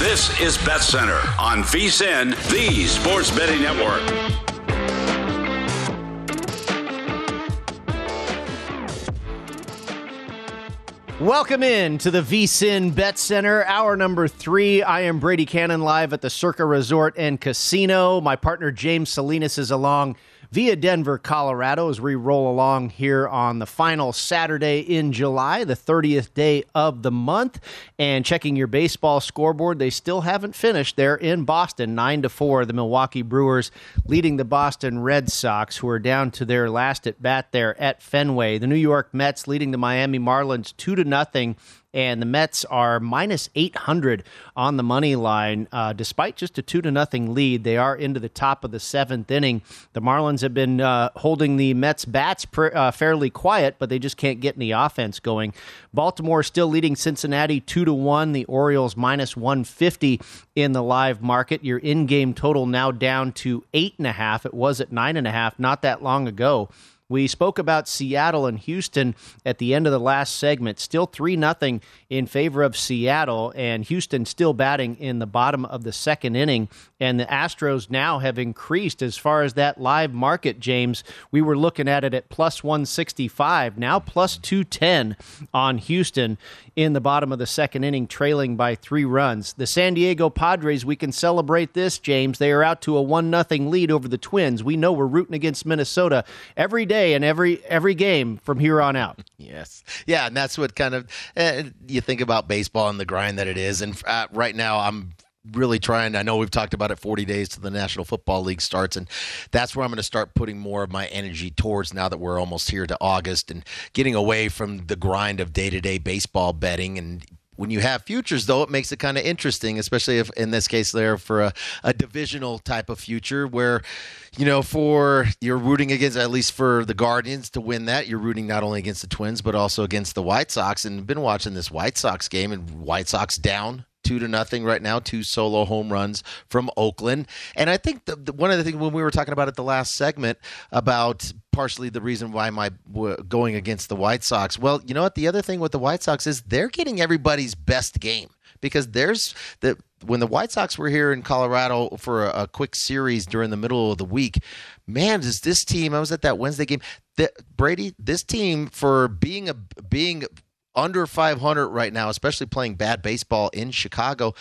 This is Bet Center on VSIN, the Sports Betting Network. Welcome in to the VSIN Bet Center, hour number three. I am Brady Kannon live at the Circa Resort and Casino. My partner James Salinas is along via Denver, Colorado, as we roll along here on the final Saturday in July, the 30th day of the month. And checking your baseball scoreboard, they still haven't finished. They're in Boston, 9 to 4. The Milwaukee Brewers leading the Boston Red Sox, who are down to their last at bat there at Fenway. The New York Mets leading the Miami Marlins 2 to nothing and the Mets are minus 800 on the money line. Uh, despite just a two to nothing lead, they are into the top of the seventh inning. The Marlins have been uh, holding the Mets bats pr- uh, fairly quiet, but they just can't get any offense going. Baltimore still leading Cincinnati two to one. The Orioles minus 150 in the live market. Your in-game total now down to eight and a half. It was at nine and a half not that long ago. We spoke about Seattle and Houston at the end of the last segment. Still 3 0 in favor of Seattle, and Houston still batting in the bottom of the second inning. And the Astros now have increased as far as that live market, James. We were looking at it at plus 165, now plus 210 on Houston in the bottom of the second inning, trailing by three runs. The San Diego Padres, we can celebrate this, James. They are out to a 1 0 lead over the Twins. We know we're rooting against Minnesota every day and every every game from here on out. Yes. Yeah, and that's what kind of uh, you think about baseball and the grind that it is. And uh, right now, I'm really trying. I know we've talked about it 40 days to the National Football League starts, and that's where I'm going to start putting more of my energy towards now that we're almost here to August and getting away from the grind of day to day baseball betting and when you have futures, though, it makes it kind of interesting, especially if in this case there for a, a, divisional type of future where, you know, for you're rooting against at least for the Guardians to win that, you're rooting not only against the Twins but also against the White Sox. And been watching this White Sox game, and White Sox down two to nothing right now. Two solo home runs from Oakland, and I think the, the, one of the things when we were talking about it the last segment about partially the reason why my going against the White Sox. Well, you know what? The other thing with the White Sox is they're getting everybody's best game because there's the when the White Sox were here in Colorado for a, a quick series during the middle of the week. Man, does this team? I was at that Wednesday game. Brady, this team for being a being under 500 right now, especially playing bad baseball in Chicago.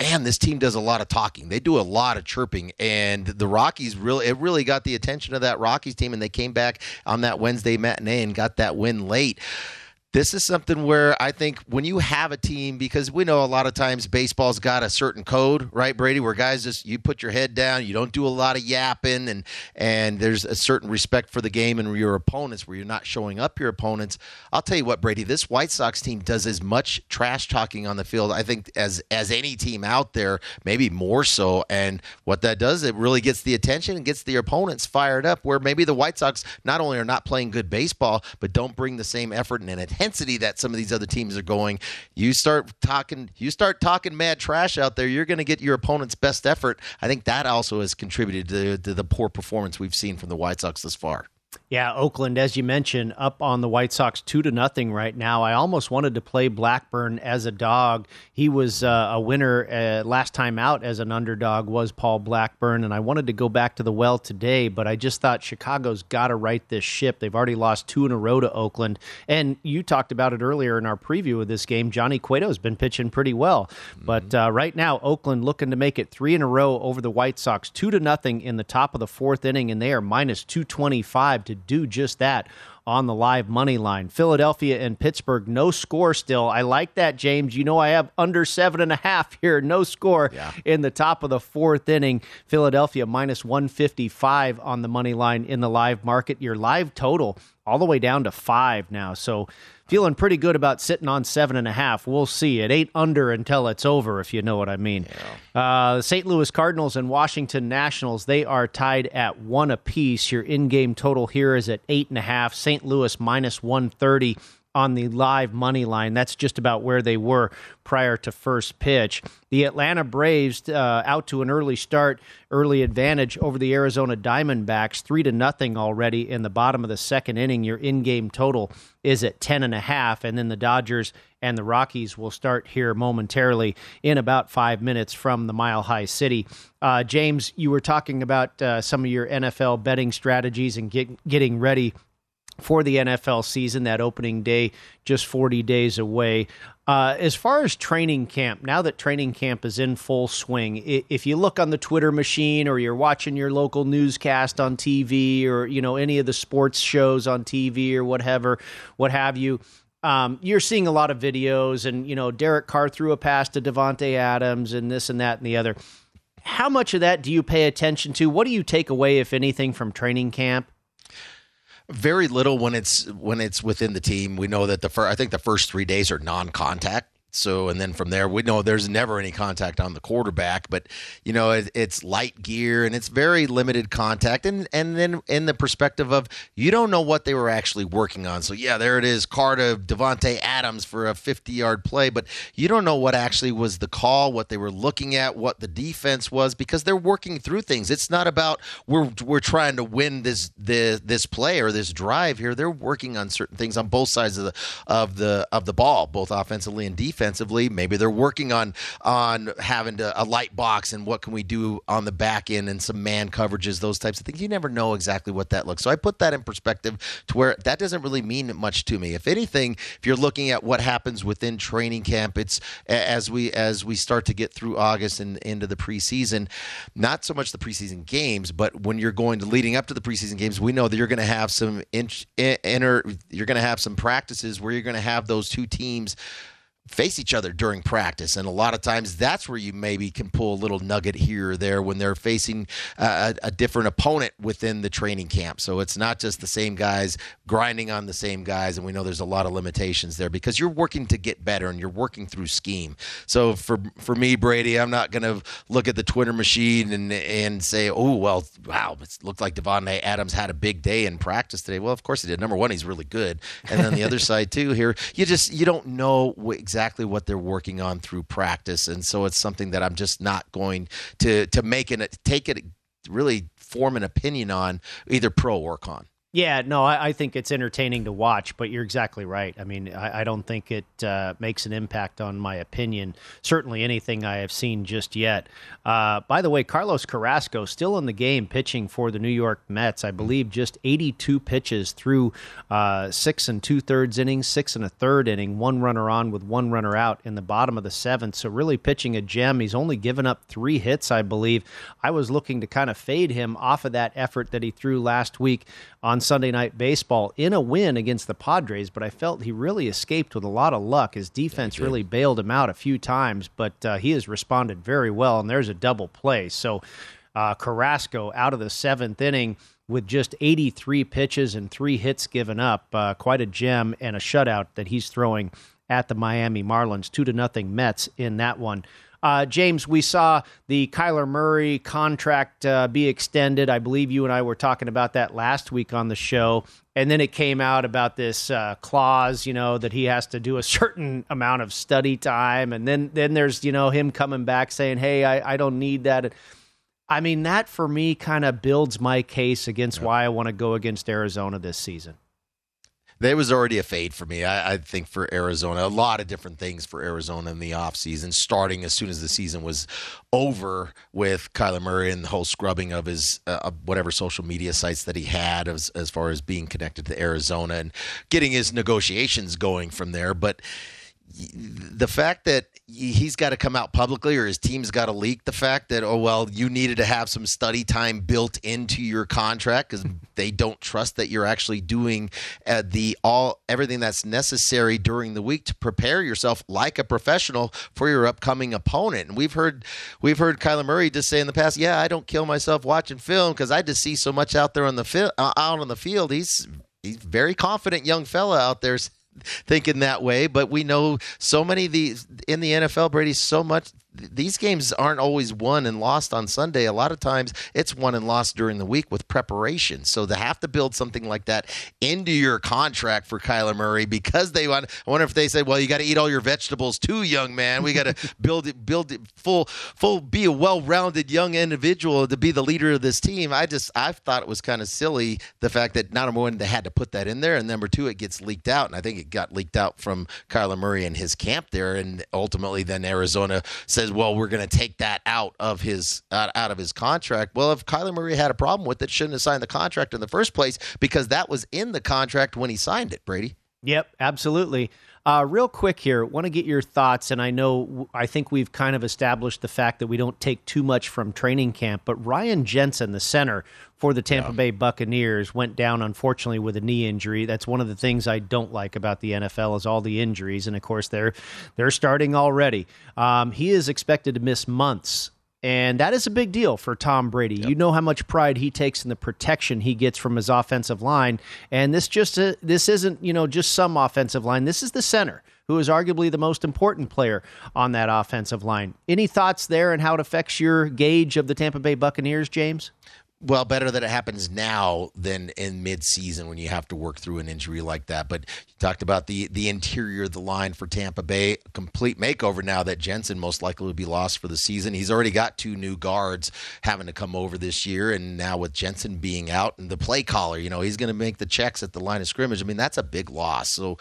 And this team does a lot of talking. They do a lot of chirping, and the Rockies really it really got the attention of that Rockies team, and they came back on that Wednesday matinee and got that win late this is something where I think when you have a team, because we know a lot of times baseball's got a certain code, right, Brady, where guys just you put your head down, you don't do a lot of yapping, and and there's a certain respect for the game and your opponents, where you're not showing up your opponents. I'll tell you what, Brady, this White Sox team does as much trash talking on the field, I think, as as any team out there, maybe more so. And what that does, it really gets the attention and gets the opponents fired up. Where maybe the White Sox not only are not playing good baseball, but don't bring the same effort and attention intensity that some of these other teams are going. You start talking, you start talking mad trash out there. You're going to get your opponent's best effort. I think that also has contributed to, to the poor performance we've seen from the White Sox this far. Yeah, Oakland, as you mentioned, up on the White Sox two to nothing right now. I almost wanted to play Blackburn as a dog. He was uh, a winner uh, last time out as an underdog was Paul Blackburn, and I wanted to go back to the well today, but I just thought Chicago's got to right this ship. They've already lost two in a row to Oakland, and you talked about it earlier in our preview of this game. Johnny Cueto's been pitching pretty well, mm-hmm. but uh, right now Oakland looking to make it three in a row over the White Sox, two to nothing in the top of the fourth inning, and they are minus two twenty five to do just that on the live money line. Philadelphia and Pittsburgh, no score still. I like that, James. You know, I have under seven and a half here, no score yeah. in the top of the fourth inning. Philadelphia minus 155 on the money line in the live market. Your live total all the way down to five now. So feeling pretty good about sitting on seven and a half. We'll see. It ain't under until it's over, if you know what I mean. Yeah. Uh, St. Louis Cardinals and Washington Nationals, they are tied at one apiece. Your in game total here is at eight and a half. St. Louis minus 130 on the live money line. That's just about where they were prior to first pitch. The Atlanta Braves uh, out to an early start, early advantage over the Arizona Diamondbacks, three to nothing already in the bottom of the second inning. Your in-game total is at ten and a half, and then the Dodgers and the Rockies will start here momentarily in about five minutes from the Mile High City. Uh, James, you were talking about uh, some of your NFL betting strategies and get, getting ready for the NFL season, that opening day just 40 days away. Uh, as far as training camp, now that training camp is in full swing, if you look on the Twitter machine or you're watching your local newscast on TV or you know any of the sports shows on TV or whatever, what have you, um, you're seeing a lot of videos and you know Derek Carr threw a pass to Davante Adams and this and that and the other. How much of that do you pay attention to? What do you take away, if anything, from training camp? Very little when it's when it's within the team. We know that the first, I think the first three days are non-contact. So, and then from there, we know there's never any contact on the quarterback, but you know, it, it's light gear and it's very limited contact. And, and then in the perspective of you don't know what they were actually working on. So, yeah, there it is, card of Davante Adams for a 50 yard play, but you don't know what actually was the call, what they were looking at, what the defense was, because they're working through things. It's not about we're, we're trying to win this, this, this play or this drive here. They're working on certain things on both sides of the, of the, of the ball, both offensively and defensively defensively. Maybe they're working on on having to, a light box and what can we do on the back end and some man coverages, those types of things. You never know exactly what that looks. So I put that in perspective to where that doesn't really mean much to me. If anything, if you're looking at what happens within training camp, it's as we as we start to get through August and into the preseason, not so much the preseason games, but when you're going to leading up to the preseason games, we know that you're going to have some inner, you're going to have some practices where you're going to have those two teams face each other during practice. And a lot of times that's where you maybe can pull a little nugget here or there when they're facing a, a, different opponent within the training camp. So it's not just the same guys grinding on the same guys. And we know there's a lot of limitations there because you're working to get better and you're working through scheme. So for, for me, Brady, I'm not going to look at the Twitter machine and, and say, oh, well, wow, it looked like Davante Adams had a big day in practice today. Well, of course he did. Number one, he's really good. And then the other side too here, you just, you don't know exactly exactly what they're working on through practice, and so it's something that I'm just not going to to make it take it really form an opinion on either pro or con. Yeah, no, I, I, think it's entertaining to watch, but you're exactly right. I mean, I, I don't think it uh, makes an impact on my opinion. Certainly anything I have seen just yet. Uh, by the way, Carlos Carrasco still in the game pitching for the New York Mets. I believe just 82 pitches through uh, six and two thirds innings, six and a third inning, one runner on with one runner out in the bottom of the seventh. So really pitching a gem. He's only given up three hits, I believe. I was looking to kind of fade him off of that effort that he threw last week on Sunday Night Baseball in a win against the Padres, but I felt he really escaped with a lot of luck. His defense yeah, really bailed him out a few times, but uh, he has responded very well, and there's a double play. So uh, Carrasco out of the seventh inning with just 83 pitches and three hits given up, uh, quite a gem and a shutout that he's throwing at the Miami Marlins, two to nothing Mets in that one. Uh, James, we saw the Kyler Murray contract uh, be extended. I believe you and I were talking about that last week on the show. And then it came out about this uh, clause, you know, that he has to do a certain amount of study time. And then, then there's, you know, him coming back saying, hey, I, I don't need that. I mean, that for me kind of builds my case against yep. why I want to go against Arizona this season there was already a fade for me. I, I, think for Arizona, a lot of different things for Arizona in the offseason, starting as soon as the season was over with Kyler Murray and the whole scrubbing of his uh, whatever social media sites that he had as, as far as being connected to Arizona and getting his negotiations going from there. But the fact that he's got to come out publicly or his team's got to leak the fact that oh well you needed to have some study time built into your contract because they don't trust that you're actually doing uh, the all everything that's necessary during the week to prepare yourself like a professional for your upcoming opponent. And we've heard we've heard Kyler Murray just say in the past yeah I don't kill myself watching film because I just see so much out there on the fi- uh, out on the field. He's he's very confident young fella out there thinking that way, but we know so many of these in the NFL, Brady, so much these games aren't always won and lost on Sunday. A lot of times it's won and lost during the week with preparation. So to have to build something like that into your contract for Kyler Murray because they want, I wonder if they say, well, you got to eat all your vegetables too, young man. We got to build it, build it full, full, be a well-rounded young individual to be the leader of this team. I just, I thought it was kind of silly the fact that not number one, they had to put that in there. And number two, it gets leaked out. And I think it got leaked out from Kyler Murray and his camp there. And ultimately then Arizona said, says, well, we're going to take that out of his uh, out of his contract. Well, if Kyler Murray had a problem with it, shouldn't have signed the contract in the first place because that was in the contract when he signed it. Brady. Yep, absolutely. Uh, real quick here, want to get your thoughts, and I know I think we've kind of established the fact that we don't take too much from training camp, but Ryan Jensen, the center for the Tampa yeah. Bay Buccaneers, went down unfortunately with a knee injury. That's one of the things I don't like about the NFL is all the injuries, and of course they're they're starting already. Um, he is expected to miss months and that is a big deal for Tom Brady. Yep. You know how much pride he takes in the protection he gets from his offensive line. And this just uh, this isn't, you know, just some offensive line. This is the center who is arguably the most important player on that offensive line. Any thoughts there and how it affects your gauge of the Tampa Bay Buccaneers, James? Well, better that it happens now than in mid-season when you have to work through an injury like that. But you talked about the the interior of the line for Tampa Bay, complete makeover now that Jensen most likely will be lost for the season. He's already got two new guards having to come over this year, and now with Jensen being out and the play caller, you know, he's going to make the checks at the line of scrimmage. I mean, that's a big loss. So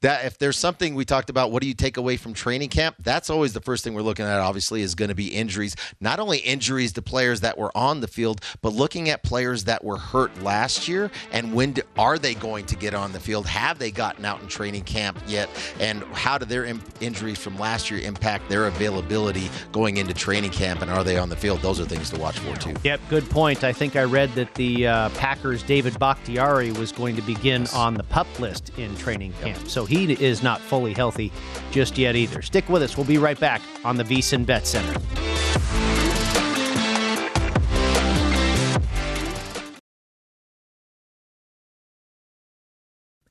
that if there's something we talked about, what do you take away from training camp? That's always the first thing we're looking at. Obviously, is going to be injuries. Not only injuries to players that were on the field, but looking at players that were hurt last year and when do, are they going to get on the field? Have they gotten out in training camp yet? And how do their Im- injuries from last year impact their availability going into training camp? And are they on the field? Those are things to watch for too. Yep, good point. I think I read that the uh, Packers' David Bakhtiari was going to begin yes. on the pup list in training camp. Yep. So he is not fully healthy just yet either. Stick with us. We'll be right back on the VSIN Bet Center.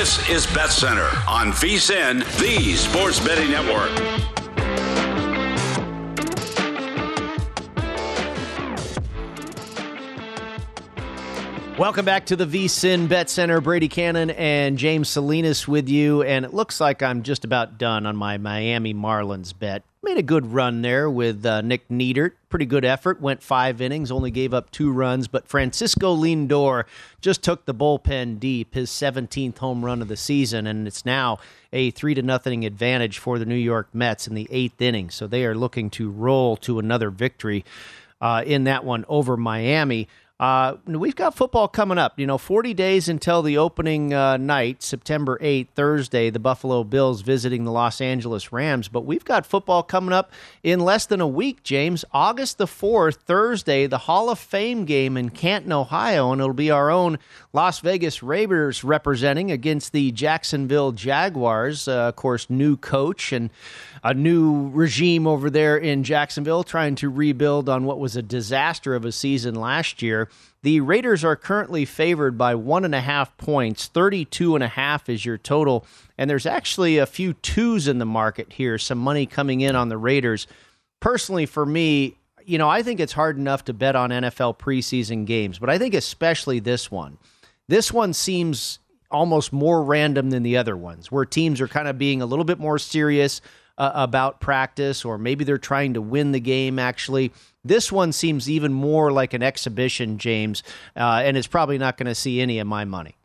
This is Bet Center on VSIN, the Sports Betting Network. Welcome back to the VSIN Bet Center. Brady Kannon and James Salinas with you. And it looks like I'm just about done on my Miami Marlins bet. Made a good run there with uh, Nick Neidert. Pretty good effort. Went five innings, only gave up two runs. But Francisco Lindor just took the bullpen deep, his 17th home run of the season. And it's now a three to nothing advantage for the New York Mets in the eighth inning. So they are looking to roll to another victory uh, in that one over Miami. Uh, we've got football coming up. You know, 40 days until the opening uh, night, September 8th, Thursday, the Buffalo Bills visiting the Los Angeles Rams. But we've got football coming up in less than a week, James. August the 4th, Thursday, the Hall of Fame game in Canton, Ohio. And it'll be our own Las Vegas Raiders representing against the Jacksonville Jaguars. Uh, of course, new coach and a new regime over there in Jacksonville trying to rebuild on what was a disaster of a season last year. The Raiders are currently favored by one and a half points. 32 and a half is your total. And there's actually a few twos in the market here, some money coming in on the Raiders. Personally, for me, you know, I think it's hard enough to bet on NFL preseason games, but I think especially this one. This one seems almost more random than the other ones, where teams are kind of being a little bit more serious uh, about practice, or maybe they're trying to win the game actually. This one seems even more like an exhibition, James, uh, and it's probably not going to see any of my money.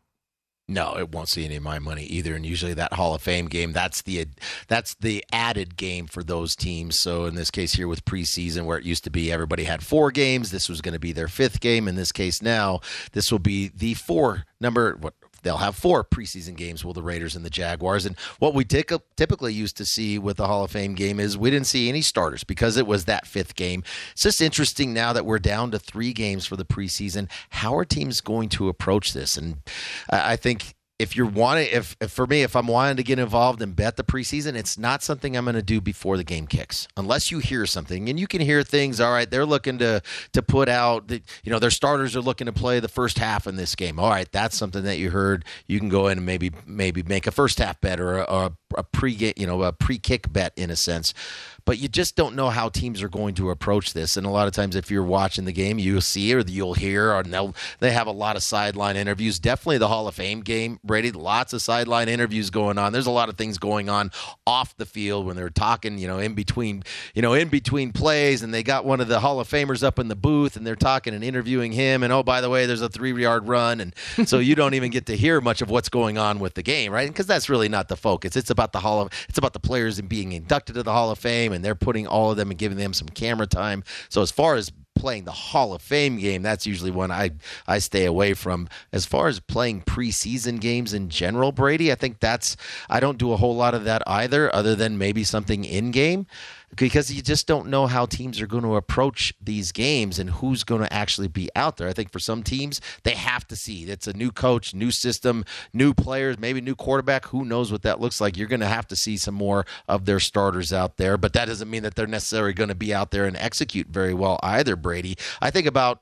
No, it won't see any of my money either. And usually that Hall of Fame game, that's the that's the added game for those teams. So in this case here with preseason, where it used to be everybody had four games, this was going to be their fifth game. In this case now, this will be the four number what they'll have four preseason games with the Raiders and the Jaguars. And what we typically used to see with the Hall of Fame game is we didn't see any starters because it was that fifth game. It's just interesting now that we're down to three games for the preseason. How are teams going to approach this? And I think if you're wanting if, if, for me if i'm wanting to get involved and bet the preseason it's not something i'm going to do before the game kicks. Unless you hear something and you can hear things all right they're looking to to put out the, you know their starters are looking to play the first half in this game. All right that's something that you heard. You can go in and maybe maybe make a first half bet or a, a, a pre you know a pre kick bet in a sense but you just don't know how teams are going to approach this. And a lot of times, if you're watching the game, you'll see or you'll hear, or they'll they have a lot of sideline interviews. Definitely the Hall of Fame game, Brady. Lots of sideline interviews going on. There's a lot of things going on off the field when they're talking, you know, in between, you know, in between plays, and they got one of the Hall of Famers up in the booth, and they're talking and interviewing him. And oh, by the way, there's a three yard run, and so you don't even get to hear much of what's going on with the game, right? Because that's really not the focus. It's about the Hall of, it's about the players and being inducted to the Hall of Fame and they're putting all of them and giving them some camera time. So as far as playing the Hall of Fame game, that's usually one I I stay away from. As far as playing preseason games in general, Brady, I think that's I don't do a whole lot of that either, other than maybe something in game because you just don't know how teams are going to approach these games and who's going to actually be out there. I think for some teams, they have to see it's a new coach, new system, new players, maybe new quarterback. Who knows what that looks like? You're going to have to see some more of their starters out there, but that doesn't mean that they're necessarily going to be out there and execute very well either, Brady. I think about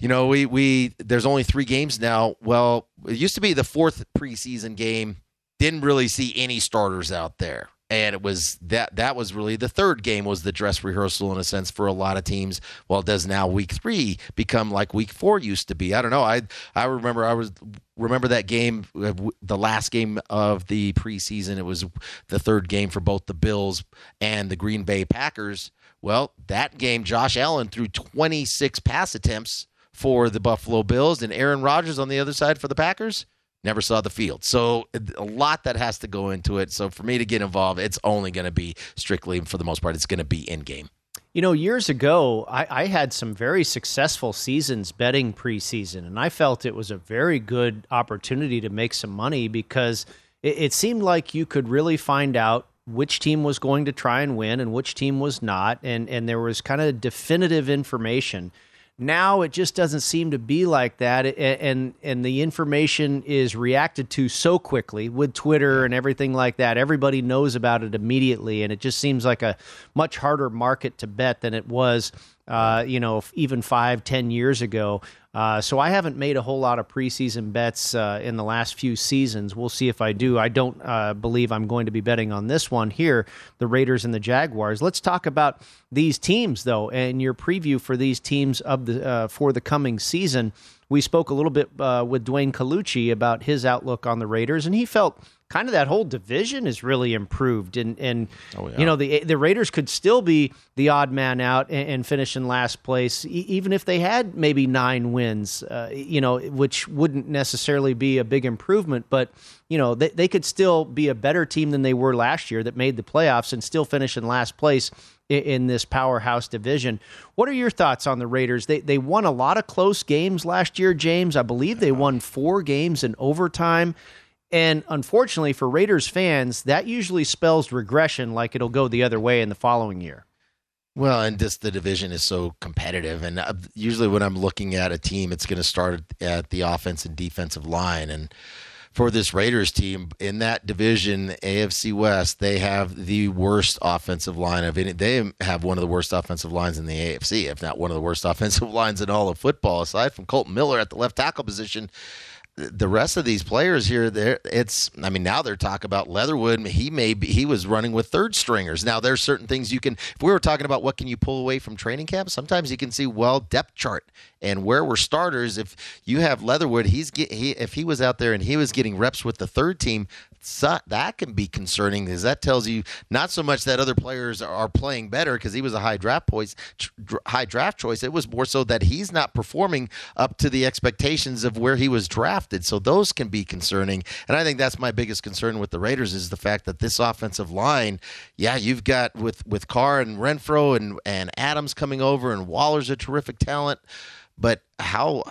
you know, we we there's only three games now. Well, it used to be the fourth preseason game. Didn't really see any starters out there and it was that that was really the third game was the dress rehearsal in a sense for a lot of teams. Well does now week three become like week four used to be? I don't know. I i remember i was remember that game uh, the last game of the preseason. It was the third game for both the bills and the green bay packers. Well that game josh allen threw 26 pass attempts for the buffalo bills and aaron rodgers on the other side for the packers never saw the field. So a lot that has to go into it. So for me to get involved, it's only going to be strictly, for the most part, it's going to be in game. You know, years ago, I, I, had some very successful seasons betting preseason, and I felt it was a very good opportunity to make some money because it, it seemed like you could really find out which team was going to try and win and which team was not, and and there was kind of definitive information. Now it just doesn't seem to be like that, and and the information is reacted to so quickly with Twitter and everything like that. Everybody knows about it immediately, and it just seems like a much harder market to bet than it was uh, you know, even five, ten years ago. Uh, so I haven't made a whole lot of preseason bets uh, in the last few seasons. We'll see if I do. I don't uh, believe I'm going to be betting on this one here, the Raiders and the Jaguars. Let's talk about these teams, though, and your preview for these teams of the uh, for the coming season. We spoke a little bit uh, with Dwayne Colucci about his outlook on the Raiders, and he felt kind of that whole division is really improved. And and oh, yeah. you know the the Raiders could still be the odd man out and, and finish in last place, e- even if they had maybe nine wins. Uh, you know, which wouldn't necessarily be a big improvement, but you know they they could still be a better team than they were last year that made the playoffs and still finish in last place in, in this powerhouse division. What are your thoughts on the Raiders? They they won a lot of close games last year, James. I believe they won four games in overtime. And unfortunately for Raiders fans, that usually spells regression, like it'll go the other way in the following year. Well, and just the division is so competitive, and uh, usually when I'm looking at a team, it's going to start at the offense and defensive line, and for this Raiders team in that division, AFC West, they have the worst offensive line of any. They have one of the worst offensive lines in the AFC, if not one of the worst offensive lines in all of football, aside from Kolton Miller at the left tackle position the rest of these players here, there it's. I mean, now they're talking about Leatherwood. He may be, he was running with third stringers. Now there's certain things you can. If we were talking about what can you pull away from training camp, sometimes you can see well depth chart and where we're starters. If you have Leatherwood, he's get he if he was out there and he was getting reps with the third team, that can be concerning because that tells you not so much that other players are playing better because he was a high draft choice, high draft choice. It was more so that he's not performing up to the expectations of where he was drafted. So those can be concerning, and I think that's my biggest concern with the Raiders is the fact that this offensive line, yeah, you've got with with Carr and Renfrow and and Adams coming over, and Waller's a terrific talent, but how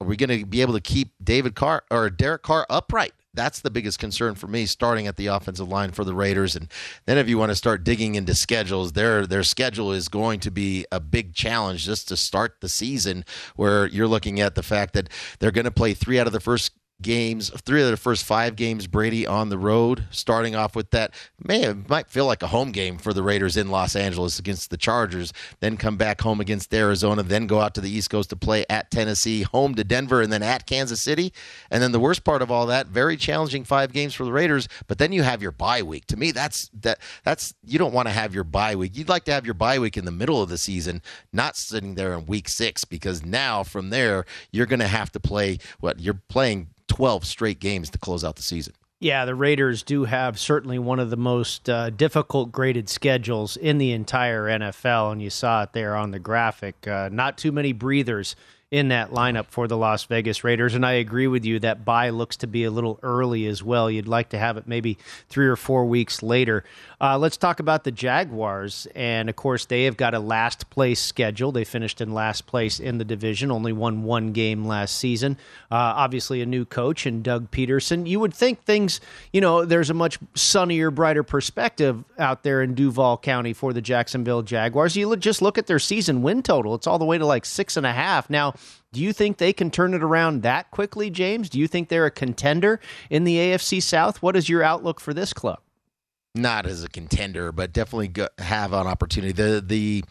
Are we going to be able to keep David Carr or Derek Carr upright? That's the biggest concern for me, starting at the offensive line for the Raiders. And then if you want to start digging into schedules, their their schedule is going to be a big challenge just to start the season, where you're looking at the fact that they're going to play three out of the first games, three of the first five games, Brady on the road, starting off with that. It might feel like a home game for the Raiders in Los Angeles against the Chargers, then come back home against Arizona, then go out to the East Coast to play at Tennessee, home to Denver, and then at Kansas City. And then the worst part of all that, very challenging five games for the Raiders, but then you have your bye week. To me, that's that that's you don't want to have your bye week. You'd like to have your bye week in the middle of the season, not sitting there in week six, because now from there you're going to have to play what you're playing 12 straight games to close out the season. Yeah, the Raiders do have certainly one of the most uh, difficult graded schedules in the entire NFL, and you saw it there on the graphic. Uh, not too many breathers in that lineup for the Las Vegas Raiders. And I agree with you that bye looks to be a little early as well. You'd like to have it maybe three or four weeks later. Uh, let's talk about the Jaguars. And of course, they have got a last place schedule. They finished in last place in the division, only won one game last season. Uh, obviously, a new coach and Doug Pederson. You would think things, you know, there's a much sunnier, brighter perspective out there in Duval County for the Jacksonville Jaguars. You just look at their season win total, it's all the way to like six and a half. Now, do you think they can turn it around that quickly, James? Do you think they're a contender in the AFC South? What is your outlook for this club? Not as a contender, but definitely have an opportunity. The the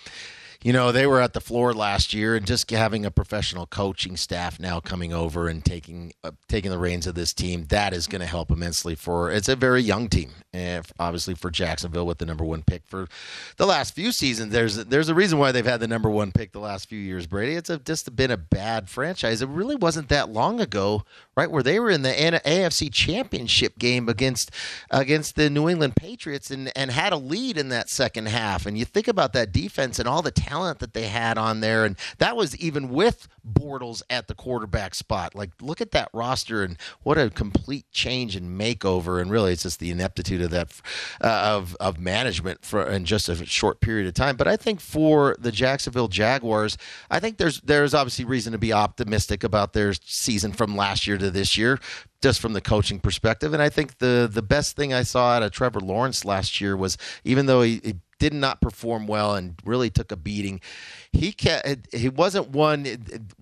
you know, they were at the floor last year, and just having a professional coaching staff now coming over and taking uh, taking the reins of this team, that is going to help immensely. For it's a very young team, and obviously for Jacksonville with the number one pick for the last few seasons. There's there's a reason why they've had the number one pick the last few years. Brady, it's a, just been a bad franchise. It really wasn't that long ago, right, where they were in the AFC Championship game against against the New England Patriots and and had a lead in that second half. And you think about that defense and all the talent that they had on there. And that was even with Bortles at the quarterback spot. Like, look at that roster and what a complete change and makeover. And really, it's just the ineptitude of that, uh, of, of management for in just a short period of time. But I think for the Jacksonville Jaguars, I think there's, there's obviously reason to be optimistic about their season from last year to this year just from the coaching perspective. And I think the the best thing I saw out of Trevor Lawrence last year was even though he, he did not perform well and really took a beating, he he wasn't one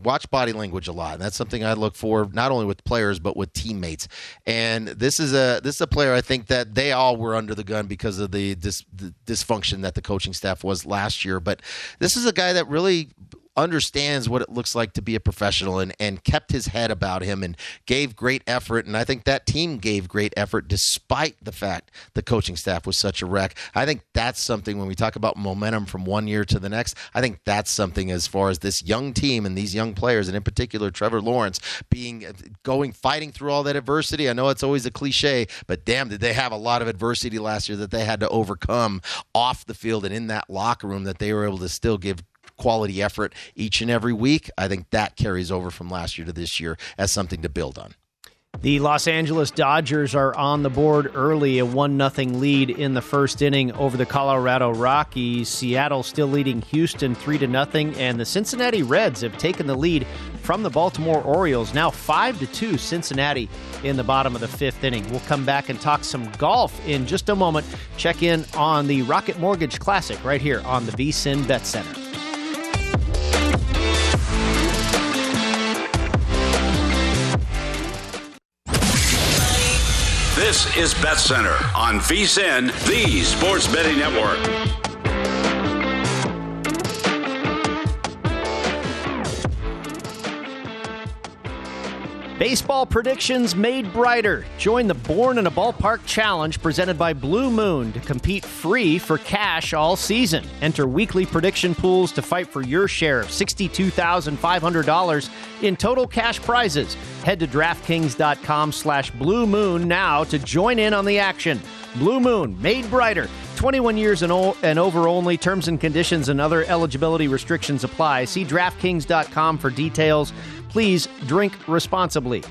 watch body language a lot. And that's something I look for not only with players but with teammates. And this is a this is a player I think that they all were under the gun because of the, dis, the dysfunction that the coaching staff was last year. But this is a guy that really understands what it looks like to be a professional and, and kept his head about him and gave great effort. And I think that team gave great effort despite the fact the coaching staff was such a wreck. I think that's something when we talk about momentum from one year to the next, I think that's something as far as this young team and these young players, and in particular Trevor Lawrence, being going fighting through all that adversity. I know it's always a cliche, but damn, did they have a lot of adversity last year that they had to overcome off the field and in that locker room that they were able to still give quality effort each and every week. I think that carries over from last year to this year as something to build on. The Los Angeles Dodgers are on the board early, a 1 0 lead in the first inning over the Colorado Rockies. Seattle still leading Houston 3 0, and the Cincinnati Reds have taken the lead from the Baltimore Orioles. Now 5 to 2 Cincinnati in the bottom of the fifth inning. We'll come back and talk some golf in just a moment. Check in on the Rocket Mortgage Classic right here on the VSIN Bet Center. This is Bet Center on VSIN, the Sports Betting Network. Baseball predictions made brighter. Join the Born in a Ballpark Challenge presented by Blue Moon to compete free for cash all season. Enter weekly prediction pools to fight for your share of $62,500 in total cash prizes. Head to DraftKings.com slash Blue Moon now to join in on the action. Blue Moon, made brighter. 21 years and, o- and over only. Terms and conditions and other eligibility restrictions apply. See DraftKings.com for details. Please drink responsibly.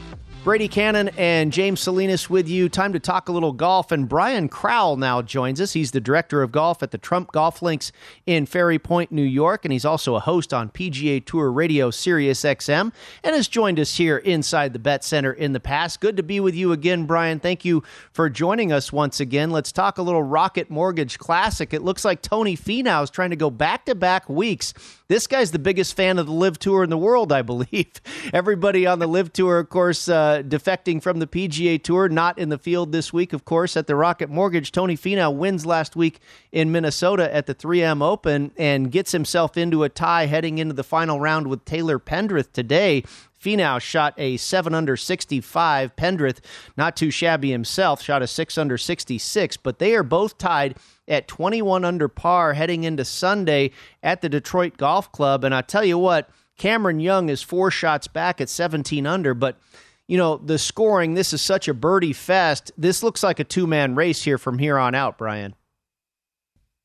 Brady Kannon and James Salinas with you. Time to talk a little golf. And Brian Crowell now joins us. He's the director of golf at the Trump Golf Links in Ferry Point, New York. And he's also a host on PGA Tour Radio Sirius XM and has joined us here inside the Bet Center in the past. Good to be with you again, Brian. Thank you for joining us once again. Let's talk a little Rocket Mortgage Classic. It looks like Tony Finau is trying to go back to back weeks. This guy's the biggest fan of the LIV Tour in the world, I believe. Everybody on the LIV Tour, of course, uh, defecting from the PGA Tour, not in the field this week, of course, at the Rocket Mortgage. Tony Finau wins last week in Minnesota at the 3M Open and gets himself into a tie heading into the final round with Taylor Pendrith today. Finau shot a 7 under 65. Pendrith, not too shabby himself, shot a 6 under 66, but they are both tied at 21 under par heading into Sunday at the Detroit Golf Club. And I tell you what, Cameron Young is four shots back at 17 under, but you know, the scoring, this is such a birdie fest. This looks like a two man race here from here on out, Brian.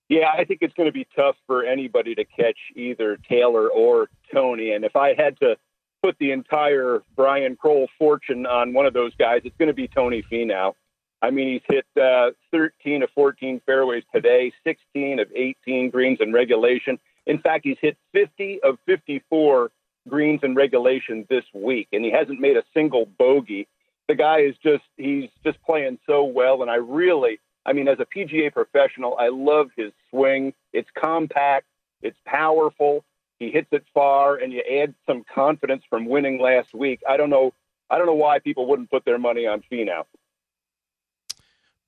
Yeah, I think it's going to be tough for anybody to catch either Taylor or Tony. And if I had to put the entire Brian Crowell fortune on one of those guys, it's going to be Tony Finau. I mean, he's hit uh, 13 of 14 fairways today, 16 of 18 greens in regulation. In fact, he's hit 50 of 54 greens in regulation this week, and he hasn't made a single bogey. The guy is just, he's just playing so well. And I really, I mean, as a PGA professional, I love his swing. It's compact, it's powerful. He hits it far, and you add some confidence from winning last week. I don't know. I don't know why people wouldn't put their money on Finau.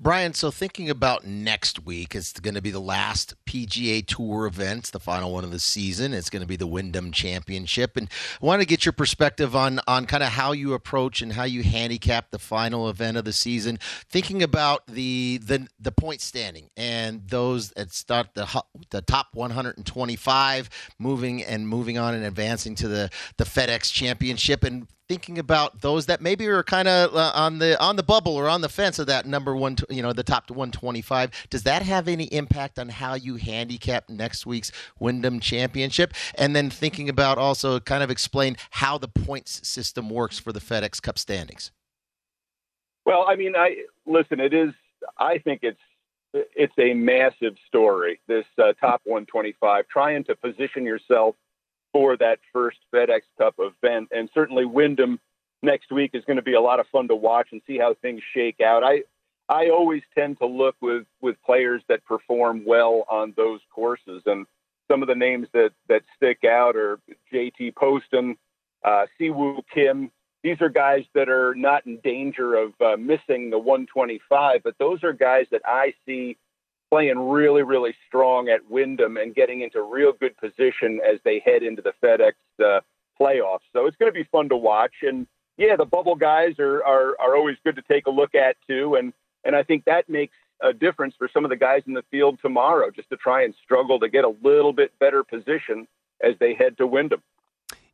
Brian, so thinking about next week, it's going to be the last PGA Tour event, the final one of the season. It's going to be the Wyndham Championship, and I want to get your perspective on on kind of how you approach and how you handicap the final event of the season. Thinking about the the the point standing and those that start the the top 125, moving and moving on and advancing to the the FedEx Championship, and thinking about those that maybe are kind of uh, on the on the bubble or on the fence of that number one, you know, the top to 125. Does that have any impact on how you handicap next week's Wyndham Championship? And then thinking about also kind of explain how the points system works for the FedEx Cup standings. Well, I mean, I listen. It is. I think it's it's a massive story. This uh, top 125, trying to position yourself for that first FedEx Cup event. And certainly Wyndham next week is going to be a lot of fun to watch and see how things shake out. I I always tend to look with with players that perform well on those courses, and some of the names that that stick out are J.T. Poston, uh, Siwoo Kim. These are guys that are not in danger of uh, missing the 125, but those are guys that I see playing really, really strong at Wyndham and getting into real good position as they head into the FedEx uh, playoffs. So it's going to be fun to watch. And yeah, the bubble guys are, are are always good to take a look at too. And and I think that makes a difference for some of the guys in the field tomorrow, just to try and struggle to get a little bit better position as they head to Wyndham.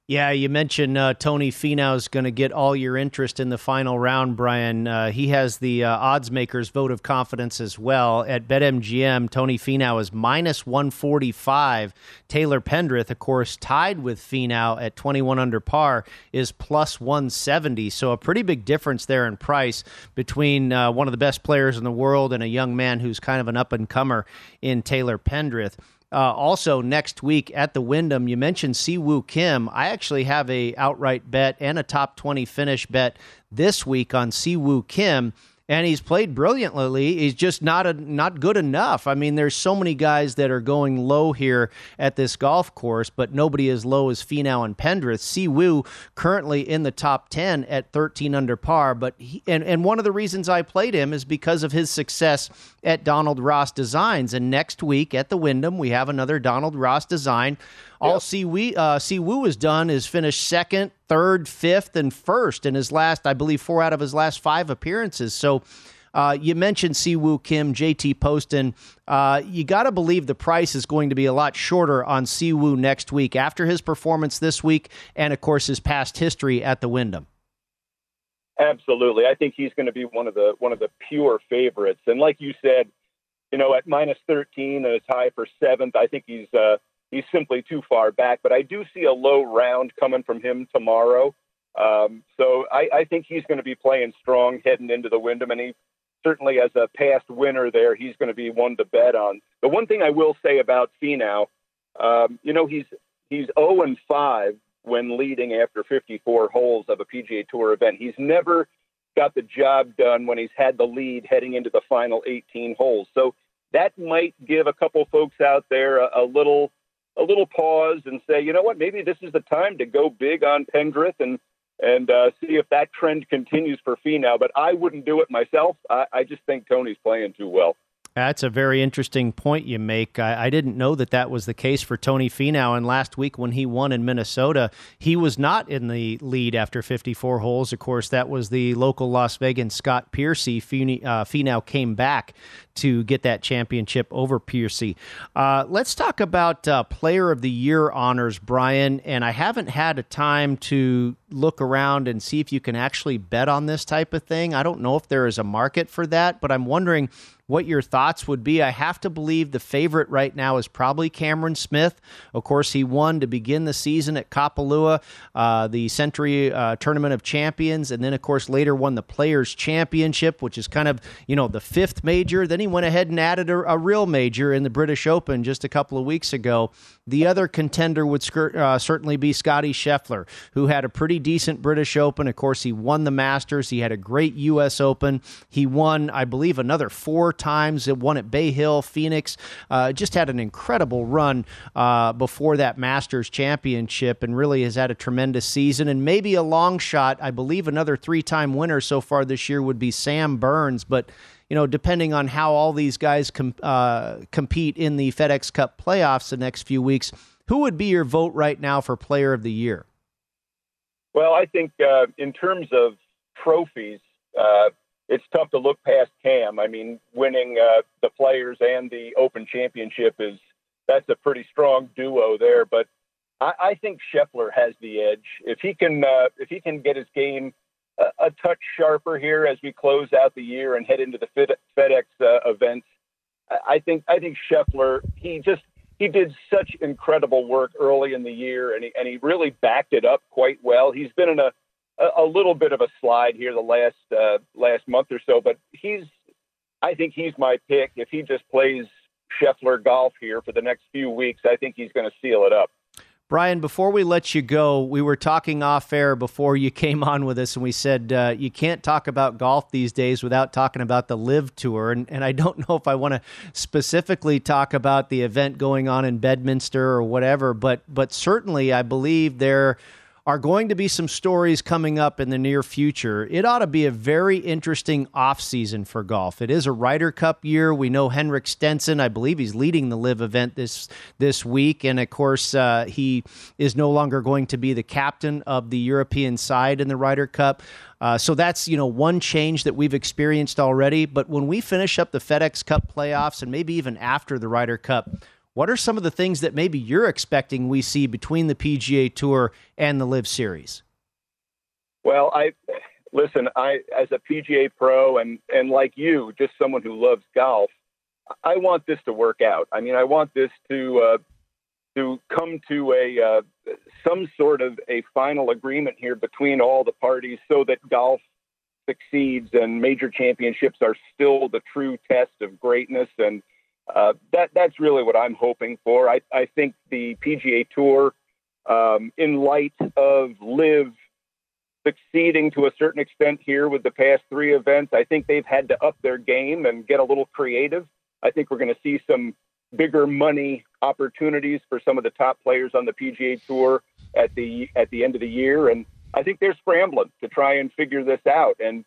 Yeah, you mentioned uh, Tony Finau is going to get all your interest in the final round, Brian. Uh, he has the uh, odds makers' vote of confidence as well. At BetMGM, Tony Finau is minus 145. Taylor Pendrith, of course, tied with Finau at 21 under par, is plus 170. So a pretty big difference there in price between uh, one of the best players in the world and a young man who's kind of an up and comer in Taylor Pendrith. Uh, also, next week at the Wyndham, you mentioned Siwoo Kim. I actually have a outright bet and a top twenty finish bet this week on Siwoo Kim and he's played brilliantly. He's just not a, not good enough. I mean, there's so many guys that are going low here at this golf course, but nobody as low as Finau and Pendrith. Siwoo currently in the top 10 at 13 under par, but he, and and one of the reasons I played him is because of his success at Donald Ross Designs. And next week at the Wyndham, we have another Donald Ross design all yep. Siwoo, uh, Siwoo has done is finished second, third, fifth, and first in his last, I believe, four out of his last five appearances. So uh, you mentioned Siwoo Kim, JT Poston. Uh, you got to believe the price is going to be a lot shorter on Siwoo next week after his performance this week and, of course, his past history at the Wyndham. Absolutely, I think he's going to be one of the one of the pure favorites. And like you said, you know, at minus thirteen and a tie for seventh, I think he's uh, he's simply too far back. But I do see a low round coming from him tomorrow. Um, so I, I think he's going to be playing strong heading into the Wyndham, and he certainly as a past winner there, he's going to be one to bet on. The one thing I will say about Finau, um, you know, he's he's 0 and 5 when leading after 54 holes of a PGA Tour event. He's never got the job done when he's had the lead heading into the final 18 holes. So that might give a couple folks out there a, a little a little pause and say, you know what, maybe this is the time to go big on Pendrith and and uh, see if that trend continues for Finau. But I wouldn't do it myself. I, I just think Tony's playing too well. That's a very interesting point you make. I, I, didn't know that that was the case for Tony Finau. And last week when he won in Minnesota, he was not in the lead after 54 holes. Of course, that was the local Las Vegas Scott Piercy. Uh, Finau came back to get that championship over Piercy. Uh, let's talk about uh, Player of the Year honors, Brian. And I haven't had a time to look around and see if you can actually bet on this type of thing. I don't know if there is a market for that, but I'm wondering what your thoughts would be. I have to believe the favorite right now is probably Cameron Smith. Of course, he won to begin the season at Kapalua, uh, the Sentry uh, Tournament of Champions, and then, of course, later won the Players Championship, which is kind of, you know, the fifth major. Then he went ahead and added a, a real major in the British Open just a couple of weeks ago. The other contender would uh, certainly be Scotty Scheffler, who had a pretty decent British Open. Of course, he won the Masters. He had a great U.S. Open. He won, I believe, another four times. It won at Bay Hill, Phoenix. Uh, just had an incredible run uh, before that Masters Championship, and really has had a tremendous season. And maybe a long shot. I believe another three-time winner so far this year would be Sam Burns, but you know, depending on how all these guys com- uh, compete in the FedEx Cup playoffs the next few weeks, who would be your vote right now for Player of the Year? Well, I think uh, in terms of trophies, uh, it's tough to look past Cam. I mean, winning uh, the Players and the Open Championship is that's a pretty strong duo there. But I, I think Scheffler has the edge if he can uh, if he can get his game a, touch sharper here as we close out the year and head into the FedEx uh. I think I think Scheffler he just he did such incredible work early in the year and he and he really backed it up quite well. He's been in a a little bit of a slide here the last uh, last month or so, but he's I think he's my pick. If he just plays Scheffler golf here for the next few weeks, I think he's going to seal it up. Brian, before we let you go, we were talking off air before you came on with us, and we said uh, you can't talk about golf these days without talking about the LIV Tour. And, and I don't know if I want to specifically talk about the event going on in Bedminster or whatever, but but certainly I believe there are going to be some stories coming up in the near future. It ought to be a very interesting offseason for golf. It is a Ryder Cup year. We know Henrik Stenson, I believe he's leading the LIV event this this week, and of course uh, he is no longer going to be the captain of the European side in the Ryder Cup. Uh, so that's you know one change that we've experienced already. But when we finish up the FedEx Cup playoffs and maybe even after the Ryder Cup, what are some of the things that maybe you're expecting we see between the PGA Tour and the LIV Series? Well, I listen. I as a PGA pro and and like you, just someone who loves golf, I want this to work out. I mean, I want this to uh, to come to a uh, some sort of a final agreement here between all the parties, so that golf succeeds and major championships are still the true test of greatness and uh, that that's really what I'm hoping for. I, I think the PGA Tour, um, in light of LIV succeeding to a certain extent here with the past three events, I think they've had to up their game and get a little creative. I think we're going to see some bigger money opportunities for some of the top players on the PGA Tour at the at the end of the year, and I think they're scrambling to try and figure this out. And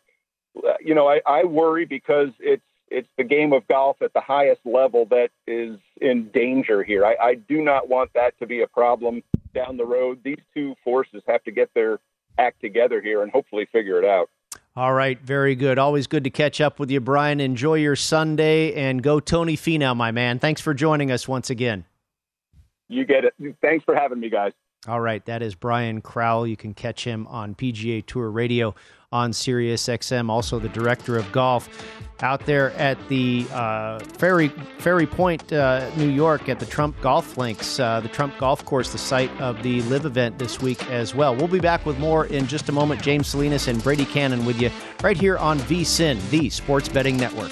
uh, you know, I, I worry because it's it's the game of golf at the highest level that is in danger here. I, I do not want that to be a problem down the road. These two forces have to get their act together here and hopefully figure it out. All right, very good. Always good to catch up with you, Brian. Enjoy your Sunday and go Tony Finau, my man. Thanks for joining us once again. You get it. Thanks for having me, guys. All right, that is Brian Crowell. You can catch him on PGA Tour Radio on Sirius XM. Also, the director of golf out there at the uh, Ferry Ferry Point, uh, New York, at the Trump Golf Links, uh, the Trump Golf Course, the site of the LIV event this week as well. We'll be back with more in just a moment. James Salinas and Brady Kannon with you right here on VSIN, the Sports Betting Network.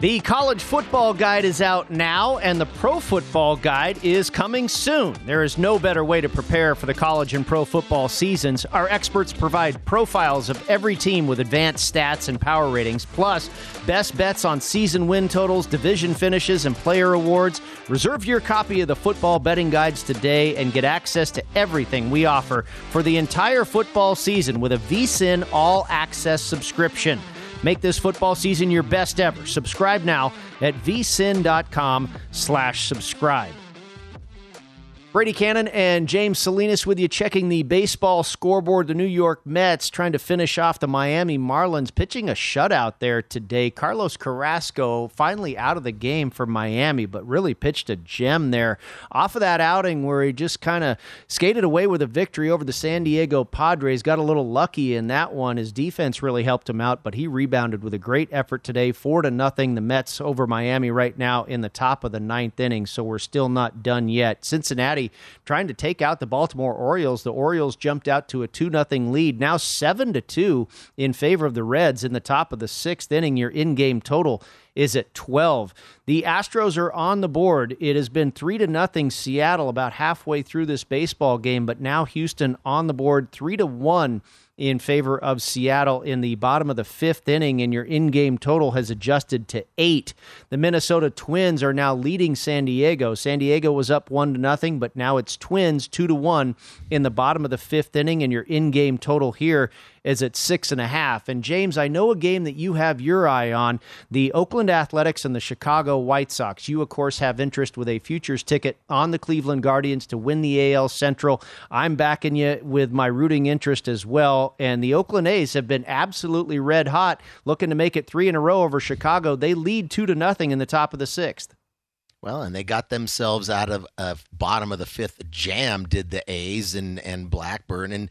The college football guide is out now, and the pro football guide is coming soon. There is no better way to prepare for the college and pro football seasons. Our experts provide profiles of every team with advanced stats and power ratings, plus best bets on season win totals, division finishes, and player awards. Reserve your copy of the football betting guides today and get access to everything we offer for the entire football season with a VSIN all access subscription. Make this football season your best ever. Subscribe now at vsin.com slash subscribe. Brady Kannon and James Salinas with you checking the baseball scoreboard. The New York Mets trying to finish off the Miami Marlins, pitching a shutout there today. Carlos Carrasco finally out of the game for Miami, but really pitched a gem there. Off of that outing where he just kind of skated away with a victory over the San Diego Padres, got a little lucky in that one. His defense really helped him out, but he rebounded with a great effort today. Four to nothing. The Mets over Miami right now in the top of the ninth inning, so we're still not done yet. Cincinnati trying to take out the Baltimore Orioles. The Orioles jumped out to a 2 0 lead, now 7 to 2 in favor of the Reds in the top of the sixth inning. Your in game total is at 12. The Astros are on the board. It has been 3 to nothing Seattle about halfway through this baseball game, but now Houston on the board 3 to 1 in favor of Seattle in the bottom of the fifth inning, and your in game total has adjusted to eight. The Minnesota Twins are now leading San Diego. San Diego was up one to nothing, but now it's Twins two to one in the bottom of the fifth inning, and your in game total here is at six and a half. And James, I know a game that you have your eye on the Oakland Athletics and the Chicago White Sox. You, of course, have interest with a futures ticket on the Cleveland Guardians to win the AL Central. I'm backing you with my rooting interest as well. And the Oakland A's have been absolutely red hot, looking to make it three in a row over Chicago. They lead two to nothing in the top of the sixth. Well, and they got themselves out of a bottom of the fifth jam, did the A's and, and Blackburn. And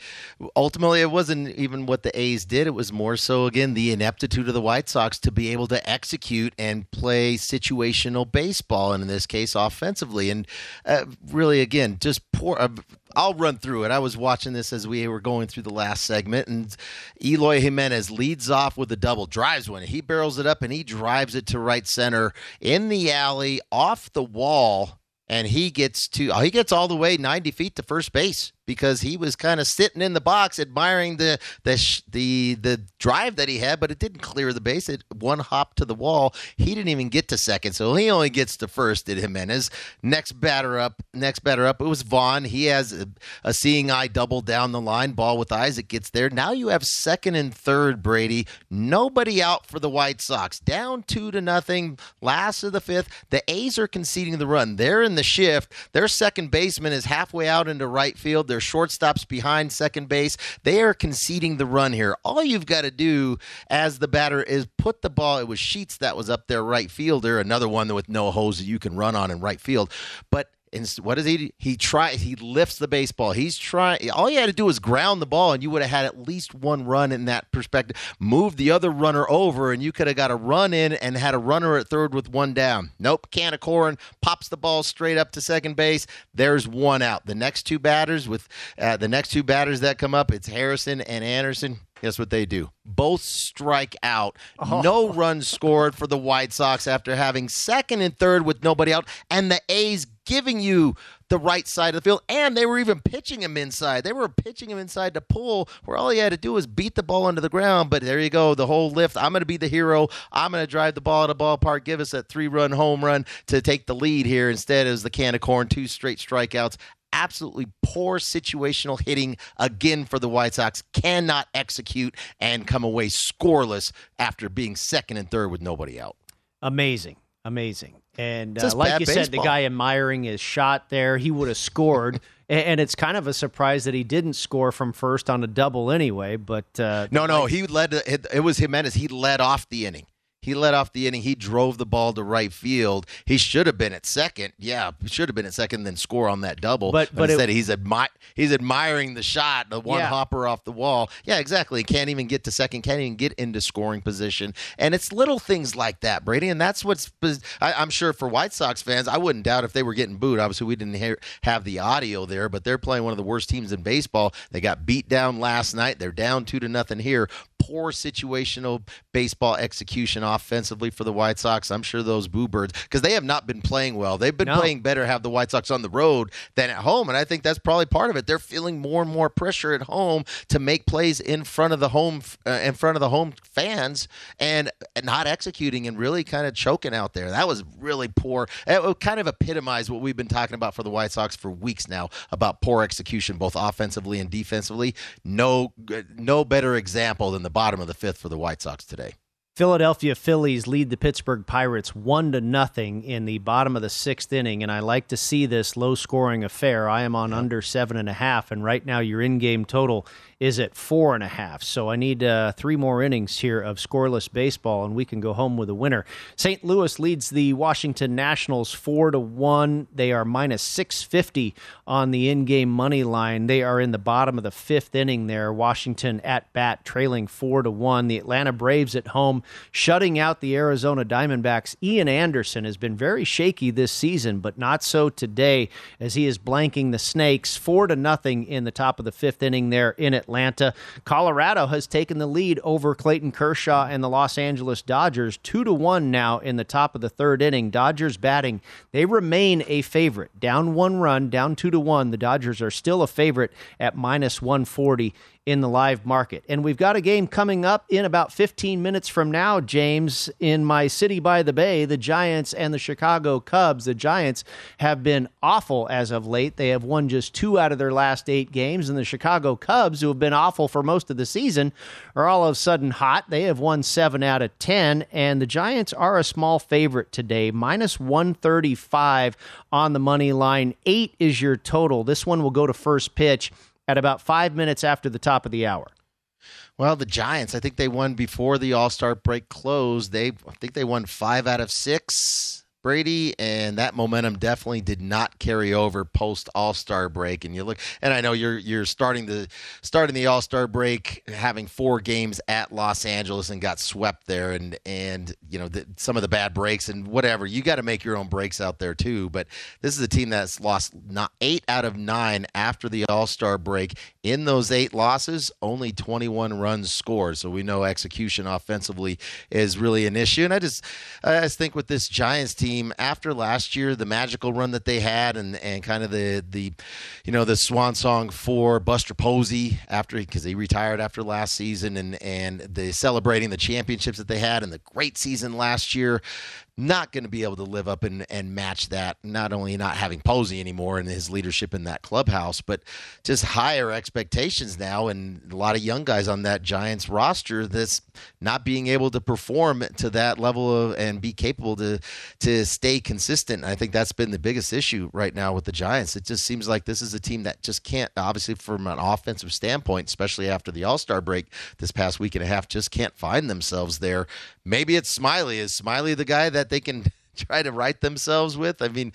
ultimately, it wasn't even what the A's did. It was more so, again, the ineptitude of the White Sox to be able to execute and play situational baseball, and in this case, offensively. And uh, really, again, just poor. Uh, I'll run through it. I was watching this as we were going through the last segment, and Eloy Jimenez leads off with a double, drives one. He barrels it up and he drives it to right center in the alley, off the wall, and he gets to oh, he gets all the way 90 feet to first base because he was kind of sitting in the box admiring the the the the drive that he had, but it didn't clear the base. It one hop to the wall. He didn't even get to second, so he only gets to first. Did Jimenez? Next batter up. Next batter up. It was Vaughn. He has a, a seeing eye double down the line. Ball with eyes. It gets there. Now you have second and third. Brady. Nobody out for the White Sox. Down two to nothing. Last of the fifth. The A's are conceding the run. They're in the shift. Their second baseman is halfway out into right field. Their shortstops behind second base. They are conceding the run here. All you've got to do as the batter is put the ball. It was Sheets that was up there, right fielder, another one with no hose that you can run on in right field. But and what does he? He try. He lifts the baseball. He's trying. All you had to do was ground the ball, and you would have had at least one run in that perspective. Move the other runner over, and you could have got a run in and had a runner at third with one down. Nope. Can of corn pops the ball straight up to second base. There's one out. The next two batters with uh, the next two batters that come up, it's Harrison and Anderson. Guess what they do? Both strike out. Oh. No runs scored for the White Sox after having second and third with nobody out, and the A's giving you the right side of the field, and they were even pitching him inside. They were pitching him inside to pull, where all he had to do was beat the ball into the ground. But there you go, the whole lift. I'm going to be the hero. I'm going to drive the ball at a ballpark, give us that three run home run to take the lead here. Instead, was the can of corn, two straight strikeouts absolutely poor situational hitting again for the White Sox. Cannot execute and come away scoreless after being second and third with nobody out. Amazing. Amazing. And uh, like you baseball. said, the guy admiring his shot there, he would have scored. and it's kind of a surprise that he didn't score from first on a double anyway. But uh, no, no, he led. It was Jimenez. He led off the inning. He led off the inning. He drove the ball to right field. He should have been at second. Yeah, should have been at second, then score on that double. But, but, but instead, it, he's admi- he's admiring the shot, the one yeah. hopper off the wall. Yeah, exactly. Can't even get to second. Can't even get into scoring position. And it's little things like that, Brady. And that's what's. I, am sure for White Sox fans, I wouldn't doubt if they were getting booed. Obviously, we didn't hear, have the audio there, but they're playing one of the worst teams in baseball. They got beat down last night. They're down two to nothing here poor situational baseball execution offensively for the White Sox. I'm sure those boo birds, because they have not been playing well. They've been no. playing better, have the White Sox on the road than at home. And I think that's probably part of it. They're feeling more and more pressure at home to make plays in front of the home, uh, in front of the home fans and, and not executing and really kind of choking out there. That was really poor. It kind of epitomized what we've been talking about for the White Sox for weeks now about poor execution, both offensively and defensively. No, no better example than the bottom of the fifth for the White Sox today. Philadelphia Phillies lead the Pittsburgh Pirates one to nothing in the bottom of the sixth inning, and I like to see this low scoring affair. I am on under seven and a half, and right now your in game total is at four and a half. So I need uh, three more innings here of scoreless baseball, and we can go home with a winner. St. Louis leads the Washington Nationals four to one. They are minus six fifty on the in game money line. They are in the bottom of the fifth inning there. Washington at bat, trailing four to one. The Atlanta Braves at home shutting out the Arizona Diamondbacks. Ian Anderson has been very shaky this season, but not so today as he is blanking the Snakes four to nothing in the top of the fifth inning there in Atlanta. Colorado has taken the lead over Clayton Kershaw and the Los Angeles Dodgers, two to one now in the top of the third inning. Dodgers batting, they remain a favorite, down one run, down two to one. The Dodgers are still a favorite at minus 140 in the live market. And we've got a game coming up in about 15 minutes from now, James, in my city by the bay, the Giants and the Chicago Cubs. The Giants have been awful as of late. They have won just two out of their last eight games, and the Chicago Cubs, who have been awful for most of the season, are all of a sudden hot. They have won seven out of 10, and the Giants are a small favorite today, minus 135 on the money line. Eight is your total. This one will go to first pitch at about five minutes after the top of the hour. Well, the Giants, I think they won before the All Star break closed. They, I think they won five out of six. Brady, and that momentum definitely did not carry over post All Star break. And you look, and I know you're you're starting the starting the All Star break having four games at Los Angeles and got swept there, and and you know the, some of the bad breaks and whatever. You got to make your own breaks out there too. But this is a team that's lost not eight out of nine after the All Star break. In those eight losses, only 21 runs scored. So we know execution offensively is really an issue. And I just I just think with this Giants team team after last year, the magical run that they had, and and kind of the the you know the swan song for Buster Posey after because he retired after last season, and and the celebrating the championships that they had and the great season last year not going to be able to live up and, and match that. Not only not having Posey anymore and his leadership in that clubhouse, but just higher expectations now, and a lot of young guys on that Giants roster that's not being able to perform to that level of and be capable to to stay consistent. I think that's been the biggest issue right now with the Giants. It just seems like this is a team that just can't, obviously from an offensive standpoint, especially after the All Star break this past week and a half, just can't find themselves there. Maybe it's Smiley. Is Smiley the guy that that they can try to write themselves with. I mean,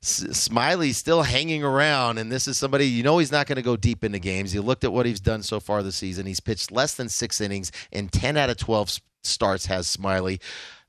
Smiley's still hanging around, and this is somebody you know he's not going to go deep into games. You looked at what he's done so far this season. He's pitched less than six innings, and 10 out of 12 starts has Smiley.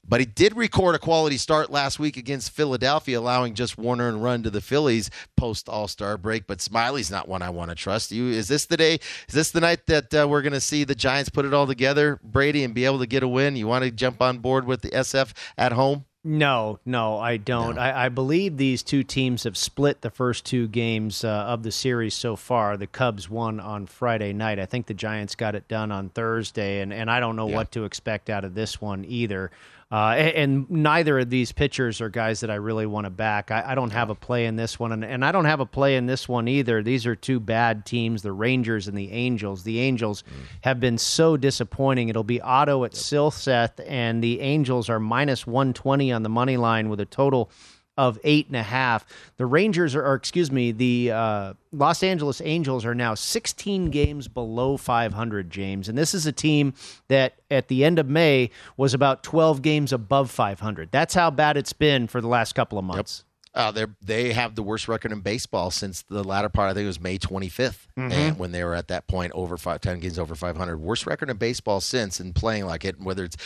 But he did record a quality start last week against Philadelphia, allowing just Warner and run to the Phillies post All Star break. But Smiley's not one I want to trust. You is this the day? Is this the night that uh, we're going to see the Giants put it all together, Brady, and be able to get a win? You want to jump on board with the SF at home? No, no, I don't. No. I, I, believe these two teams have split the first two games uh, of the series so far. The Cubs won on Friday night. I think the Giants got it done on Thursday, and, and I don't know yeah. what to expect out of this one either. Uh, and, and, neither of these pitchers are guys that I really want to back. I, I don't have a play in this one, and, and, I don't have a play in this one either. These are two bad teams, the Rangers and the Angels. The Angels mm. have been so disappointing. It'll be Otto at yep. Silseth, and the Angels are minus 120 on the money line with a total of eight and a half. The Rangers are, or excuse me, the uh, Los Angeles Angels are now 16 games below 500, James. And this is a team that at the end of May was about 12 games above 500. That's how bad it's been for the last couple of months. Yep. Uh, they they have the worst record in baseball since the latter part. I think it was May 25th, mm-hmm. and when they were at that point over five, 10 games over 500. Worst record in baseball since, and playing like it. Whether it's,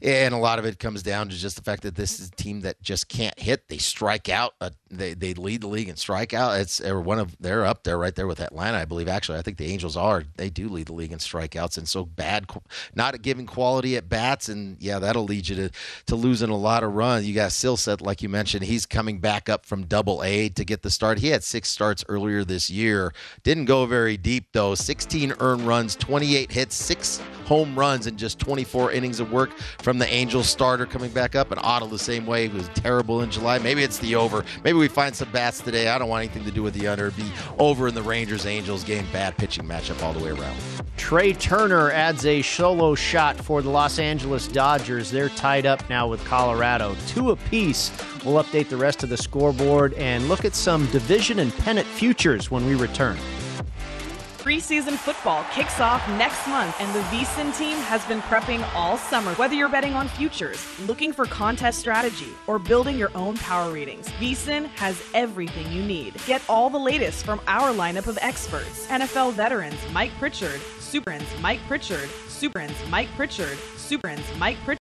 and a lot of it comes down to just the fact that this is a team that just can't hit. They strike out. Uh, they they lead the league in strikeout. It's or one of they're up there right there with Atlanta, I believe. Actually, I think the Angels are. They do lead the league in strikeouts, and so bad, not giving quality at bats, and yeah, that'll lead you to to losing a lot of runs. You got Silseth, like you mentioned, he's coming back up from double A to get the start. He had six starts earlier this year. Didn't go very deep, though. 16 earned runs, 28 hits, six home runs, and just 24 innings of work from the Angels starter coming back up. And Otto the same way. He was terrible in July. Maybe it's the over. Maybe we find some bats today. I don't want anything to do with the under. It'd be over in the Rangers Angels game. Bad pitching matchup all the way around. Trea Turner adds a solo shot for the Los Angeles Dodgers. They're tied up now with Colorado. Two apiece. We'll update the rest of the scoreboard and look at some division and pennant futures when we return. Preseason football kicks off next month, and the VSIN team has been prepping all summer. Whether you're betting on futures, looking for contest strategy, or building your own power ratings, VSIN has everything you need. Get all the latest from our lineup of experts NFL veterans Mike Pritchard, Superins Mike Pritchard, Superins Mike Pritchard, Superins Mike Pritchard.